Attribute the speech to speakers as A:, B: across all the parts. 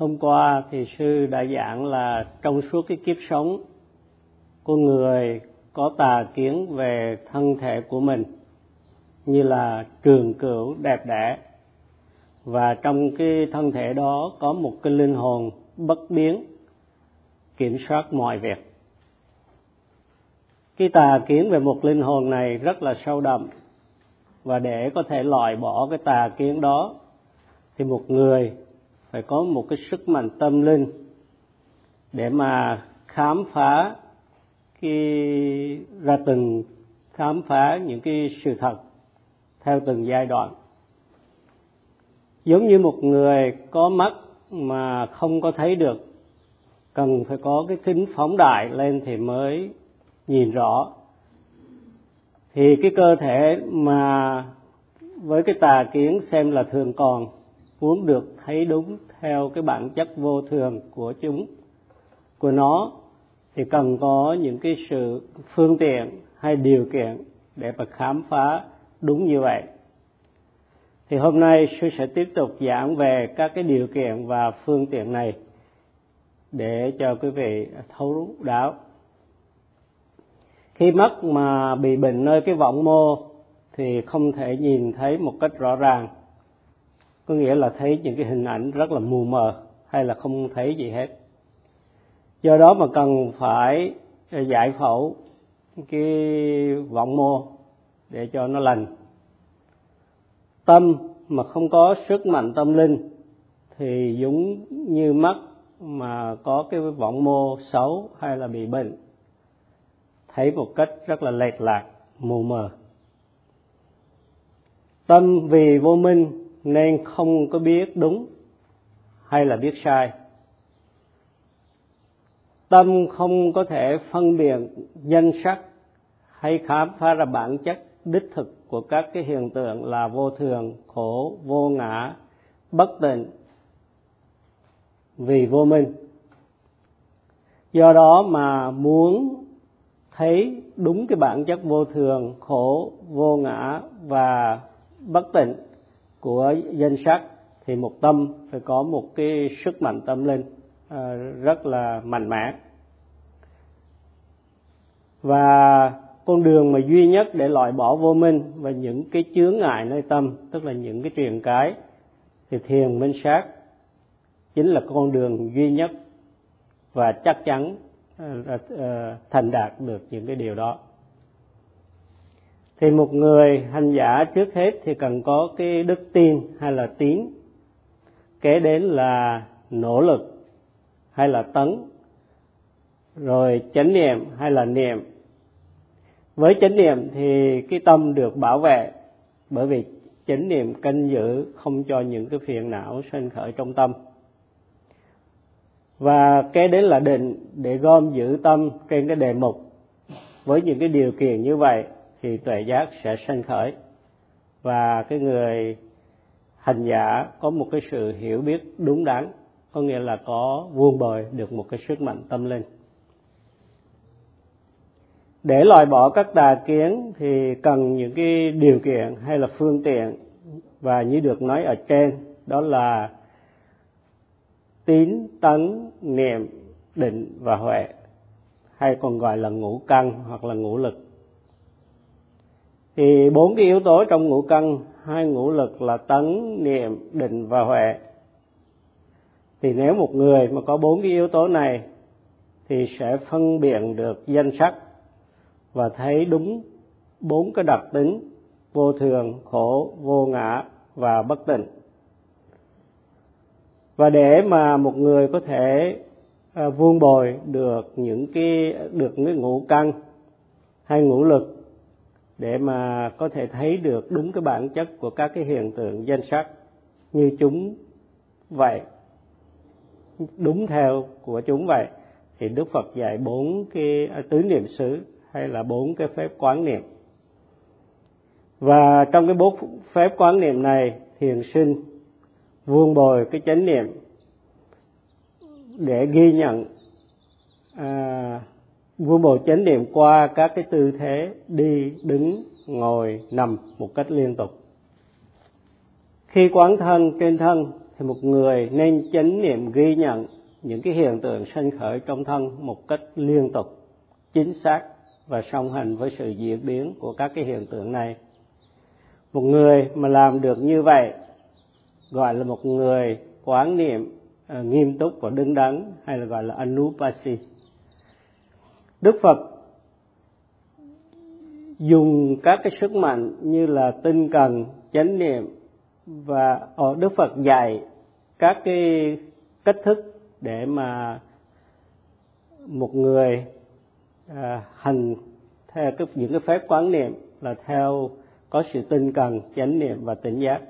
A: hôm qua thì sư đã giảng là trong suốt cái kiếp sống của người có tà kiến về thân thể của mình, như là trường cửu đẹp đẽ. Và trong cái thân thể đó có một cái linh hồn bất biến, kiểm soát mọi việc. Cái tà kiến về một linh hồn này rất là sâu đậm, và để có thể loại bỏ cái tà kiến đó, thì một người phải có một cái sức mạnh tâm linh để mà khám phá cái, ra từng, khám phá những cái sự thật theo từng giai đoạn. Giống như một người có mắt mà không có thấy được, cần phải có cái kính phóng đại lên thì mới nhìn rõ. Thì cái cơ thể mà với cái tà kiến xem là thường còn, muốn được thấy đúng theo cái bản chất vô thường của chúng, của nó, thì cần có những cái sự phương tiện hay điều kiện để mà khám phá đúng như vậy. Thì hôm nay sư sẽ tiếp tục giảng về các cái điều kiện và phương tiện này để cho quý vị thấu đáo. Khi mắt mà bị bệnh nơi cái vọng mô thì không thể nhìn thấy một cách rõ ràng có nghĩa là thấy những cái hình ảnh rất là mù mờ hay là không thấy gì hết. Do đó mà cần phải ờ, giải phẫu cái vọng mô để cho nó lành. Tâm mà không có sức mạnh tâm linh thì giống như mắt mà có cái vọng mô xấu hay là bị bệnh, thấy một cách rất là lệch lạc, mù mờ. Tâm vì vô minh nên không có biết đúng hay là biết sai. Tâm không có thể phân biệt danh sắc hay khám phá ra bản chất đích thực của các cái hiện tượng là vô thường, khổ, vô ngã, bất tịnh, vì vô minh. Do đó mà muốn thấy đúng cái bản chất vô thường, khổ, vô ngã và bất tịnh của danh sắc thì một tâm phải có một cái sức mạnh tâm linh ờ, rất là mạnh mẽ. Và con đường mà duy nhất để loại bỏ vô minh và những cái chướng ngại nơi tâm, tức là những cái truyền cái, thì thiền minh sát chính là con đường duy nhất và chắc chắn ờ, ờ, thành đạt được những cái điều đó thì một người hành giả trước hết thì cần có cái đức tin hay là tín kế đến là nỗ lực hay là tấn. Rồi chánh niệm hay là niệm. Với chánh niệm thì cái tâm được bảo vệ. Bởi vì chánh niệm canh giữ không cho những cái phiền não sinh khởi trong tâm. Và kế đến là định để gom giữ tâm trên cái đề mục. Với những cái điều kiện như vậy thì tuệ giác sẽ sanh khởi. Và cái người hành giả có một cái sự hiểu biết đúng đắn, có nghĩa là có vuông bồi được một cái sức mạnh tâm linh. Để loại bỏ các tà kiến thì cần những cái điều kiện hay là phương tiện. Và như được nói ở trên, đó là tín, tấn, niệm, định và huệ, hay còn gọi là ngũ căn hoặc là ngũ lực thì bốn cái yếu tố trong ngũ căn, hai ngũ lực là tấn, niệm, định và huệ. Thì nếu một người mà có bốn cái yếu tố này, thì sẽ phân biệt được danh sắc và thấy đúng bốn cái đặc tính vô thường, khổ, vô ngã và bất tịnh. Và để mà một người có thể à, vuông bồi được những cái, được cái ngũ căn hay ngũ lực để mà có thể thấy được đúng cái bản chất của các cái hiện tượng danh sắc như chúng vậy. Đúng theo của chúng vậy thì đức phật dạy bốn cái à, tứ niệm xứ hay là bốn cái phép quán niệm. Và trong cái bốn phép quán niệm này thiền sinh vuông bồi cái chánh niệm để ghi nhận à, vuông bồ chánh niệm qua các cái tư thế đi đứng ngồi nằm một cách liên tục. Khi quán thân trên thân thì một người nên chánh niệm ghi nhận những cái hiện tượng sanh khởi trong thân một cách liên tục chính xác và song hành với sự diễn biến của các cái hiện tượng này. Một người mà làm được như vậy gọi là một người quán niệm uh, nghiêm túc và đứng đắn hay là gọi là anupasi đức phật dùng các cái sức mạnh như là tinh cần chánh niệm và ở đức phật dạy các cái cách thức để mà một người à, hành theo cái, những cái phép quán niệm là theo có sự tinh cần chánh niệm và tỉnh giác.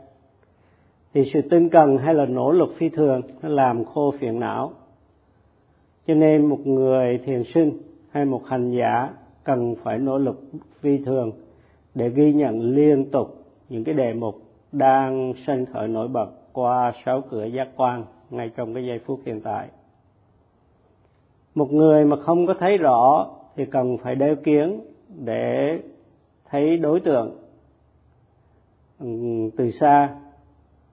A: Thì sự tinh cần hay là nỗ lực phi thường nó làm khô phiền não. Cho nên một người thiền sinh hay một hành giả cần phải nỗ lực phi thường để ghi nhận liên tục những cái đề mục đang sinh khởi nổi bật qua sáu cửa giác quan ngay trong cái giây phút hiện tại. Một người mà không có thấy rõ thì cần phải đeo kiến để thấy đối tượng ừ, từ xa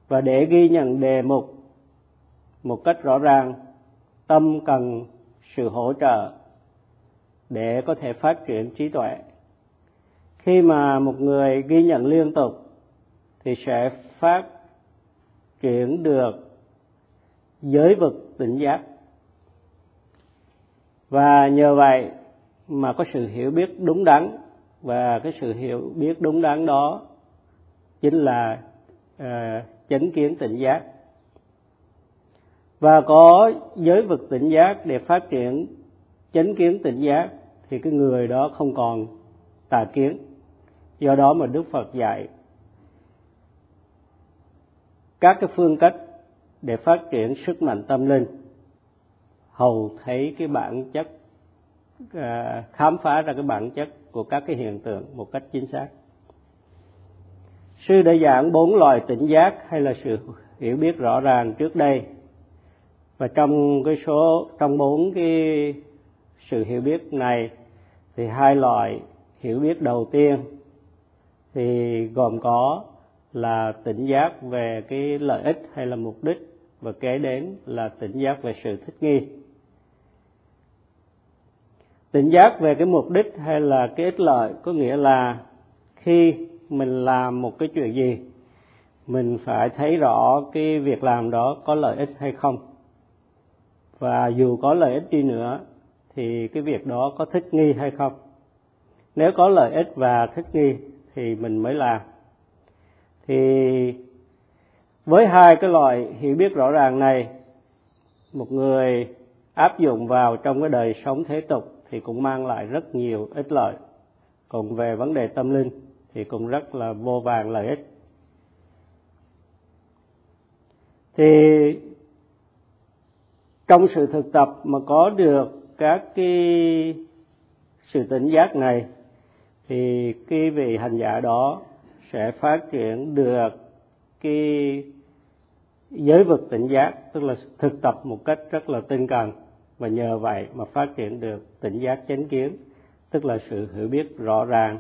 A: và để ghi nhận đề mục một cách rõ ràng, tâm cần sự hỗ trợ để có thể phát triển trí tuệ. Khi mà một người ghi nhận liên tục thì sẽ phát triển được giới vực tỉnh giác. Và nhờ vậy mà có sự hiểu biết đúng đắn và cái sự hiểu biết đúng đắn đó chính là uh, chánh kiến tỉnh giác. Và có giới vực tỉnh giác để phát triển chánh kiến tỉnh giác thì cái người đó không còn tà kiến. Do đó mà đức phật dạy các cái phương cách để phát triển sức mạnh tâm linh. Hầu thấy cái bản chất à, khám phá ra cái bản chất của các cái hiện tượng một cách chính xác. Sư đã giảng bốn loại tỉnh giác hay là sự hiểu biết rõ ràng trước đây. Và trong cái số, trong bốn cái sự hiểu biết này, thì hai loại hiểu biết đầu tiên thì gồm có là tỉnh giác về cái lợi ích hay là mục đích, và kế đến là tỉnh giác về sự thích nghi. Tỉnh giác về cái mục đích hay là cái ích lợi có nghĩa là khi mình làm một cái chuyện gì, mình phải thấy rõ cái việc làm đó có lợi ích hay không. Và dù có lợi ích đi nữa thì cái việc đó có thích nghi hay không? Nếu có lợi ích và thích nghi thì mình mới làm. Thì với hai cái loại hiểu biết rõ ràng này, một người áp dụng vào trong cái đời sống thế tục thì cũng mang lại rất nhiều ích lợi. Còn về vấn đề tâm linh thì cũng rất là vô vàng lợi ích. Thì trong sự thực tập mà có được các cái sự tỉnh giác này thì cái vị hành giả đó sẽ phát triển được cái giới vực tỉnh giác tức là thực tập một cách rất là tinh cần. Và nhờ vậy mà phát triển được tỉnh giác chánh kiến tức là sự hiểu biết rõ ràng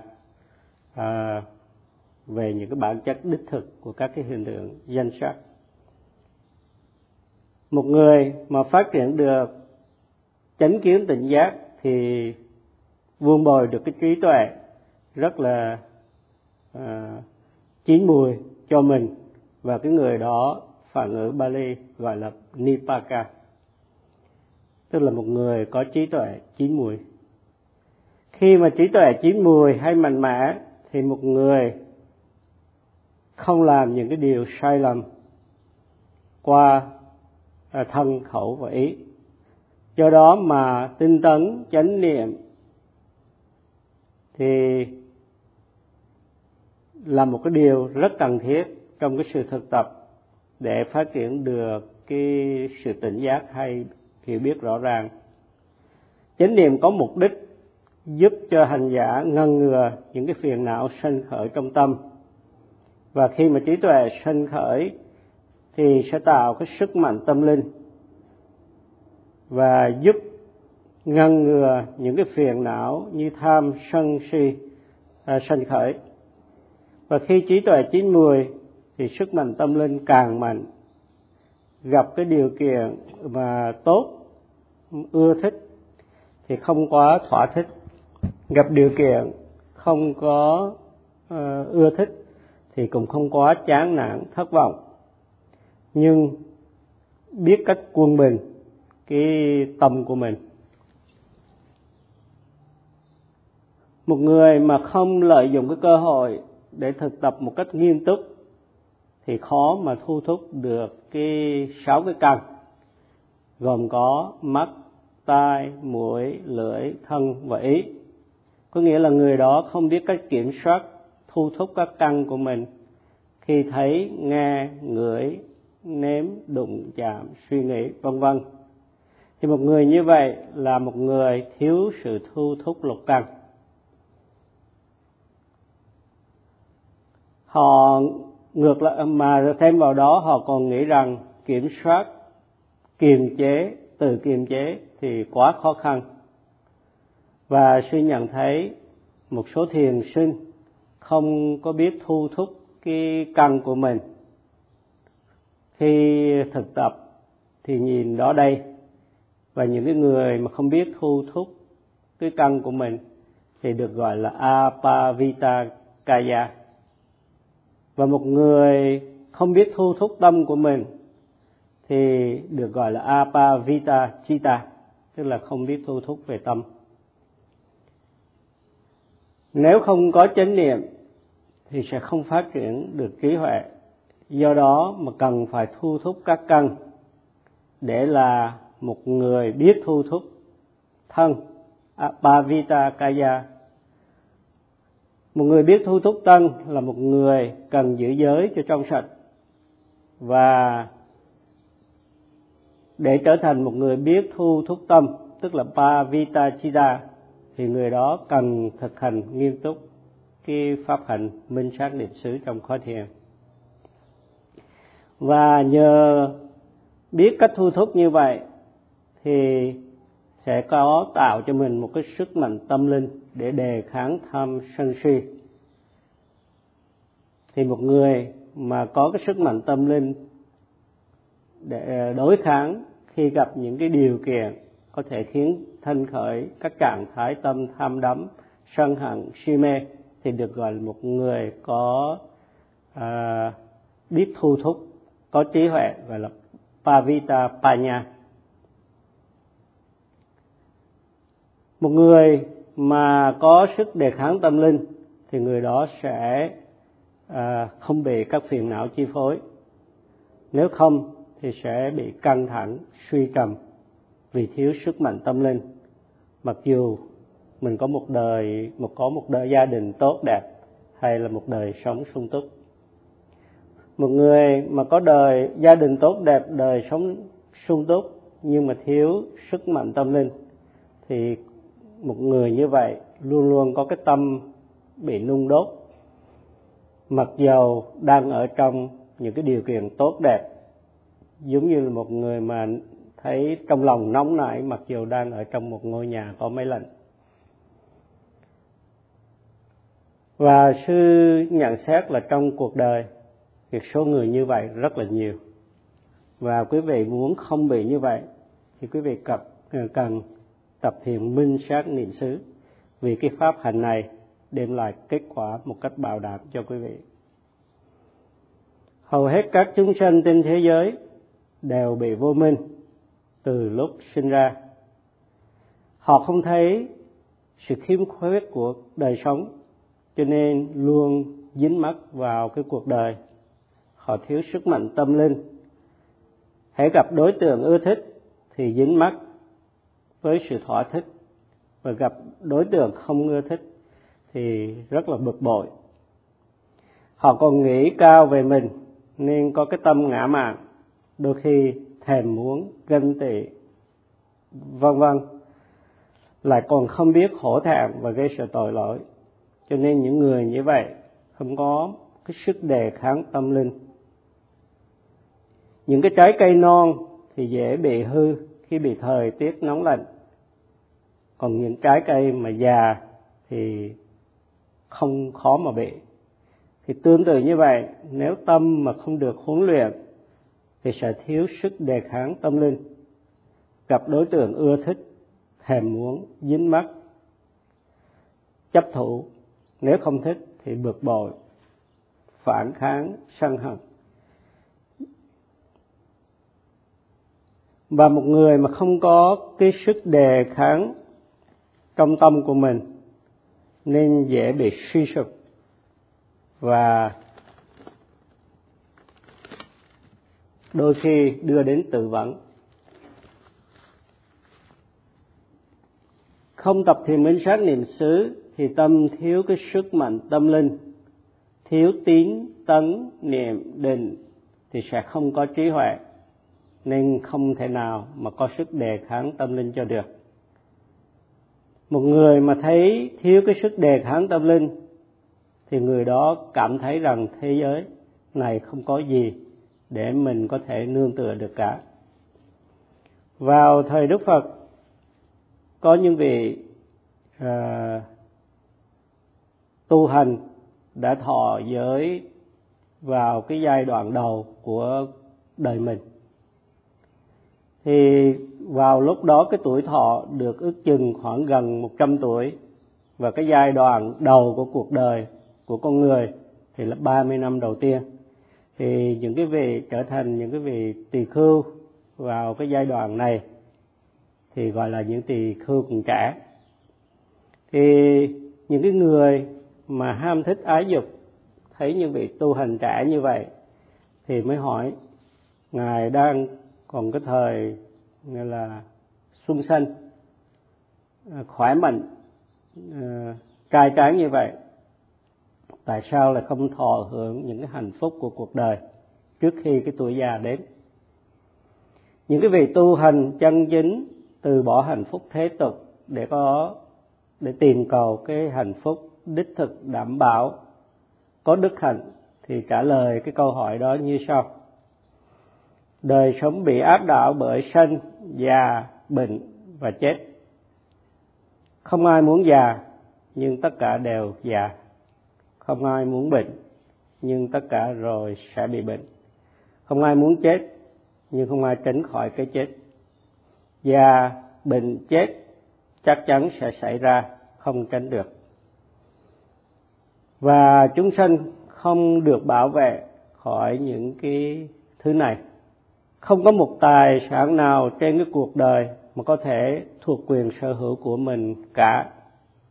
A: à, về những cái bản chất đích thực của các cái hiện tượng danh sắc. Một người mà phát triển được chánh kiến tỉnh giác thì vuông bồi được cái trí tuệ rất là à, chín mùi cho mình. Và cái người đó phản ngữ Bali gọi là Nipaka. Tức là một người có trí tuệ chín mùi. Khi mà trí tuệ chín mùi hay mạnh mẽ thì một người không làm những cái điều sai lầm qua à, thân khẩu và ý do đó mà tinh tấn chánh niệm thì là một cái điều rất cần thiết trong cái sự thực tập để phát triển được cái sự tỉnh giác hay hiểu biết rõ ràng. Chánh niệm có mục đích giúp cho hành giả ngăn ngừa những cái phiền não sanh khởi trong tâm. Và khi mà trí tuệ sanh khởi thì sẽ tạo cái sức mạnh tâm linh và giúp ngăn ngừa những cái phiền não như tham sân si à, sanh khởi. Và khi trí tuệ chín mười thì sức mạnh tâm linh càng mạnh gặp cái điều kiện mà tốt ưa thích thì không quá thỏa thích. Gặp điều kiện không có uh, ưa thích thì cũng không quá chán nản thất vọng. Nhưng biết cách quân bình cái tâm của mình. Một người mà không lợi dụng cái cơ hội để thực tập một cách nghiêm túc thì khó mà thu thúc được cái sáu cái căn, gồm có mắt, tai, mũi, lưỡi, thân và ý. Có nghĩa là người đó không biết cách kiểm soát, thu thúc các căn của mình khi thấy, nghe, ngửi, nếm, đụng, chạm, suy nghĩ, vân vân thì một người như vậy là một người thiếu sự thu thúc lục căn họ ngược lại, mà thêm vào đó họ còn nghĩ rằng kiểm soát, kiềm chế từ kiềm chế thì quá khó khăn. Và suy nhận thấy một số thiền sinh không có biết thu thúc cái căn của mình. Khi thực tập thì nhìn đó đây và những cái người mà không biết thu thúc cái căn của mình thì được gọi là apavita kaya và một người không biết thu thúc tâm của mình thì được gọi là apavita chita tức là không biết thu thúc về tâm. Nếu không có chánh niệm thì sẽ không phát triển được trí huệ. Do đó mà cần phải thu thúc các căn để là một người biết thu thúc thân à, apavita kaya. Một người biết thu thúc tân là một người cần giữ giới cho trong sạch và để trở thành một người biết thu thúc tâm, tức là pavita chida, thì người đó cần thực hành nghiêm túc cái pháp hành minh sát niệm xứ trong khóa thiền. Và nhờ biết cách thu thúc như vậy thì sẽ có tạo cho mình một cái sức mạnh tâm linh để đề kháng tham sân si. Thì một người mà có cái sức mạnh tâm linh để ờ, đối kháng khi gặp những cái điều kiện có thể khiến thân khởi các trạng thái tâm tham đắm sân hận si mê thì được gọi là một người có à, biết thu thúc có trí huệ gọi là pavita panya. Một người mà có sức đề kháng tâm linh thì người đó sẽ à, không bị các phiền não chi phối. Nếu không thì sẽ bị căng thẳng suy trầm vì thiếu sức mạnh tâm linh. Mặc dù mình có một đời một có một đời gia đình tốt đẹp hay là một đời sống sung túc. Một người mà có đời gia đình tốt đẹp đời sống sung túc nhưng mà thiếu sức mạnh tâm linh thì một người như vậy luôn luôn có cái tâm bị nung đốt. Mặc dầu đang ở trong những cái điều kiện tốt đẹp, giống như là một người mà thấy trong lòng nóng nảy, mặc dù đang ở trong một ngôi nhà có máy lạnh và sư nhận xét là trong cuộc đời, việc số người như vậy rất là nhiều. Và quý vị muốn không bị như vậy, thì quý vị ờ, cần cần tập thiền minh sát niệm xứ. Vì cái pháp hành này đem lại kết quả một cách bảo đảm cho quý vị. Hầu hết các chúng sanh trên thế giới đều bị vô minh từ lúc sinh ra. Họ không thấy sự khiếm khuyết của đời sống, cho nên luôn dính mắc vào cái cuộc đời. Họ thiếu sức mạnh tâm linh. Hãy gặp đối tượng ưa thích thì dính mắc với sự thỏa thích và gặp đối tượng không ưa thích thì rất là bực bội. Họ còn nghĩ cao về mình nên có cái tâm ngã mạn, đôi khi thèm muốn ganh tị, vân vân, lại còn không biết hổ thẹn và gây sự tội lỗi. Cho nên những người như vậy không có cái sức đề kháng tâm linh. Những cái trái cây non thì dễ bị hư khi bị thời tiết nóng lạnh. Còn những trái cây mà già thì không khó mà bị. Thì tương tự như vậy, nếu tâm mà không được huấn luyện thì sẽ thiếu sức đề kháng tâm linh. Gặp đối tượng ưa thích, thèm muốn, dính mắt, chấp thủ, nếu không thích thì bực bội, phản kháng sân hận. Và một người mà không có cái sức đề kháng trong tâm của mình, nên dễ bị suy sụp. Và đôi khi đưa đến tự vẫn. Không tập thiền minh sát niệm xứ thì tâm thiếu cái sức mạnh tâm linh, thiếu tín tấn niệm định thì sẽ không có trí huệ nên không thể nào mà có sức đề kháng tâm linh cho được. Một người mà thấy thiếu cái sức đề kháng tâm linh thì người đó cảm thấy rằng thế giới này không có gì để mình có thể nương tựa được cả. Vào thời đức phật có những vị uh, tu hành đã thọ giới vào cái giai đoạn đầu của đời mình thì vào lúc đó cái tuổi thọ được ước chừng khoảng gần 100 tuổi. Và cái giai đoạn đầu của cuộc đời của con người thì là 30 năm đầu tiên. Thì những cái vị trở thành những cái vị tỳ khưu vào cái giai đoạn này thì gọi là những tỳ khưu còn trẻ. Thì những cái người mà ham thích ái dục, thấy những vị tu hành trẻ như vậy thì mới hỏi, ngài đang còn cái thời như là xuân xanh à, khỏe mạnh à, cai tráng như vậy tại sao lại không thọ hưởng những cái hạnh phúc của cuộc đời trước khi cái tuổi già đến? Những cái vị tu hành chân chính từ bỏ hạnh phúc thế tục để có để tìm cầu cái hạnh phúc đích thực đảm bảo có đức hạnh thì trả lời cái câu hỏi đó như sau đời sống bị áp đảo bởi sanh già, bệnh và chết. Không ai muốn già, nhưng tất cả đều già. Không ai muốn bệnh, nhưng tất cả rồi sẽ bị bệnh. Không ai muốn chết, nhưng không ai tránh khỏi cái chết. Già, bệnh, chết chắc chắn sẽ xảy ra, không tránh được. Và chúng sanh không được bảo vệ khỏi những cái thứ này không có một tài sản nào trên cái cuộc đời mà có thể thuộc quyền sở hữu của mình cả.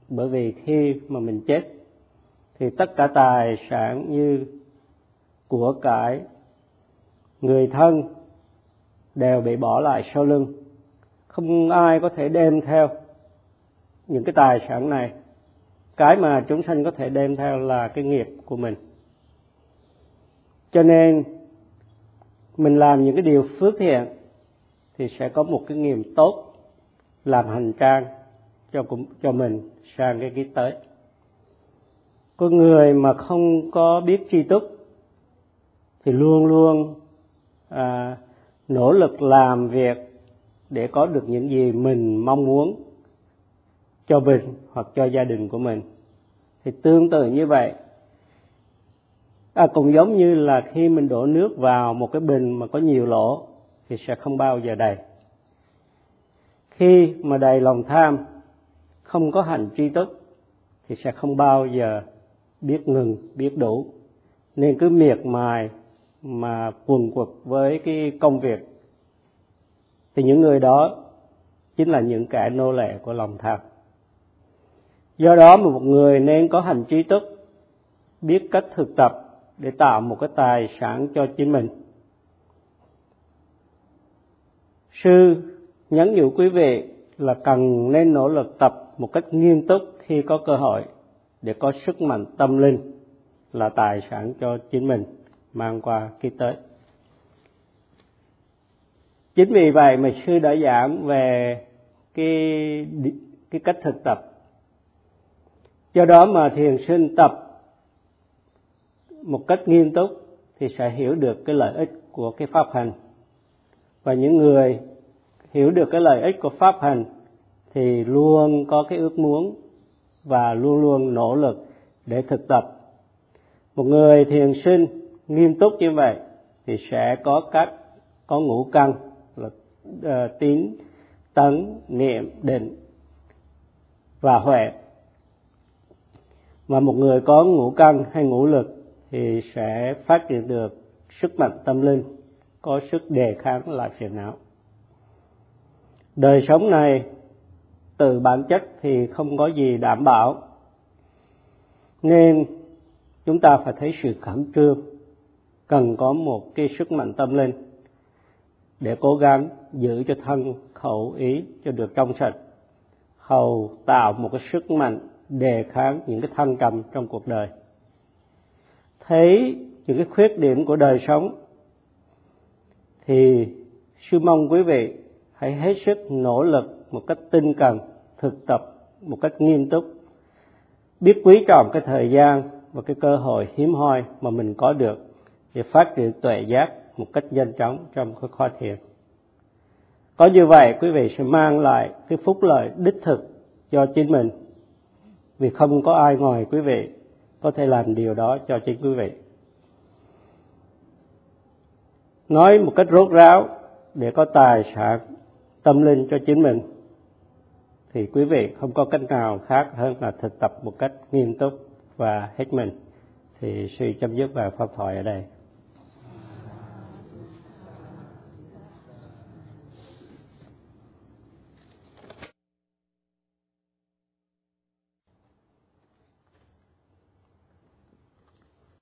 A: Bởi vì khi mà mình chết, thì tất cả tài sản như của cải, người thân đều bị bỏ lại sau lưng. Không ai có thể đem theo những cái tài sản này. Cái mà chúng sanh có thể đem theo là cái nghiệp của mình. Cho nên mình làm những cái điều phước thiện thì sẽ có một cái niềm tốt làm hành trang cho cho mình sang cái kiếp tới. Con người mà không có biết tri túc thì luôn luôn à, nỗ lực làm việc để có được những gì mình mong muốn cho mình hoặc cho gia đình của mình. Thì tương tự như vậy à, cũng giống như là khi mình đổ nước vào một cái bình mà có nhiều lỗ thì sẽ không bao giờ đầy. Khi mà đầy lòng tham không có hành tri túc thì sẽ không bao giờ biết ngừng biết đủ. Nên cứ miệt mài mà quần quật với cái công việc thì những người đó chính là những kẻ nô lệ của lòng tham. Do đó mà một người nên có hành trí túc biết cách thực tập để tạo một cái tài sản cho chính mình. Sư, nhắn nhủ quý vị là cần nên nỗ lực tập một cách nghiêm túc khi có cơ hội để có sức mạnh tâm linh là tài sản cho chính mình mang qua khi tới. Chính vì vậy mà sư đã giảng về cái cái cách thực tập. Do đó mà thiền sinh tập một cách nghiêm túc thì sẽ hiểu được cái lợi ích của cái pháp hành. Và những người hiểu được cái lợi ích của pháp hành thì luôn có cái ước muốn và luôn luôn nỗ lực để thực tập. Một người thiền sinh nghiêm túc như vậy thì sẽ có các có ngũ căn là uh, tín tấn niệm định và huệ. Mà một người có ngũ căn hay ngũ lực thì sẽ phát triển được sức mạnh tâm linh, có sức đề kháng lại phiền não. Đời sống này, từ bản chất thì không có gì đảm bảo, nên chúng ta phải thấy sự khẩn trương, cần có một cái sức mạnh tâm linh để cố gắng giữ cho thân khẩu ý cho được trong sạch, hầu tạo một cái sức mạnh đề kháng những cái thăng trầm trong cuộc đời thấy những cái khuyết điểm của đời sống, thì sư mong quý vị hãy hết sức nỗ lực một cách tinh cần, thực tập một cách nghiêm túc. Biết quý trọng cái thời gian và cái cơ hội hiếm hoi mà mình có được để phát triển tuệ giác một cách nhanh chóng trong cái kho thiền. Có như vậy, quý vị sẽ mang lại cái phúc lợi đích thực cho chính mình. Vì không có ai ngoài quý vị có thể làm điều đó cho chính quý vị. Nói một cách rốt ráo, để có tài sản, tâm linh cho chính mình, thì quý vị không có cách nào khác hơn là thực tập một cách nghiêm túc và hết mình. Thì suy chấm dứt bài pháp thoại ở đây.